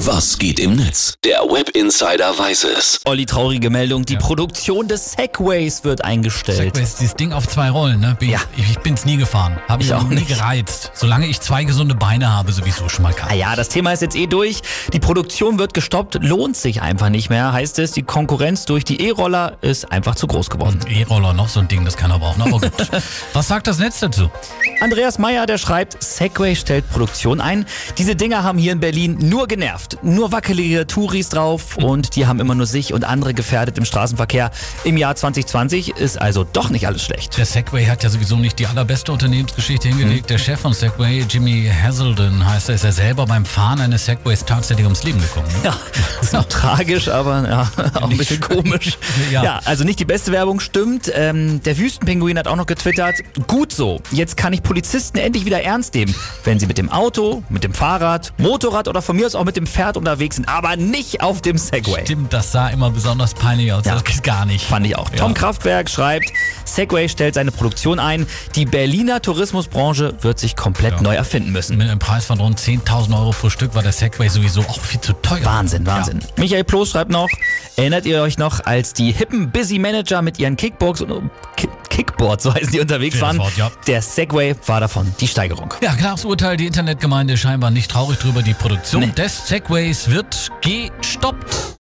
Was geht im Netz? Der Web Insider weiß es. Olli, traurige Meldung. Die Produktion des Segways wird eingestellt. Segway ist dieses Ding auf zwei Rollen, ne? Bin Ja. Ich, ich bin's nie gefahren. Habe Ich ich auch auch nie nicht. gereizt. Solange ich zwei gesunde Beine habe, sowieso schon mal kann. Ah ja, das Thema ist jetzt eh durch. Die Produktion wird gestoppt, lohnt sich einfach nicht mehr, heißt es. Die Konkurrenz durch die E-Roller ist einfach zu groß geworden. E-Roller, noch so ein Ding, das keiner braucht. ne? Aber gut. Was sagt das Netz dazu? Andreas Meyer, der schreibt, Segway stellt Produktion ein. Diese Dinger haben hier in Berlin nur genervt. Nur wackelige Touris drauf und die haben immer nur sich und andere gefährdet im Straßenverkehr. Im Jahr 2020 ist also doch nicht alles schlecht. Der Segway hat ja sowieso nicht die allerbeste Unternehmensgeschichte hingelegt. Der Chef von Segway, Jimmy Hazelden, heißt er, ist ja selber beim Fahren eines Segways tatsächlich ums Leben gekommen. Ne? Ja, tragisch, aber ja, auch ein bisschen komisch. Ja. Ja. also nicht die beste Werbung, stimmt. Ähm, der Wüstenpinguin hat auch noch getwittert, gut so, jetzt kann ich Polizisten endlich wieder ernst nehmen, wenn sie mit dem Auto, mit dem Fahrrad, Motorrad oder von mir aus auch mit dem Pferd unterwegs sind, aber nicht auf dem Segway. Stimmt, das sah immer besonders peinlich aus. Ja. Das geht gar nicht. Fand ich auch. Tom Kraftwerk schreibt, Segway stellt seine Produktion ein. Die Berliner Tourismusbranche wird sich komplett Ja. neu erfinden müssen. Mit einem Preis von rund 10.000 Euro pro Stück war der Segway sowieso auch viel zu teuer. Wahnsinn, Wahnsinn. Michael Ploß schreibt noch, erinnert ihr euch noch, als die hippen Busy Manager mit ihren Kickboards und Ki- Kickboards, so heißen die unterwegs Schönes waren? Wort, ja. Der Segway war davon die Steigerung. Ja, klares Urteil. Die Internetgemeinde scheinbar nicht traurig drüber. Die Produktion Nee. des Segways wird gestoppt.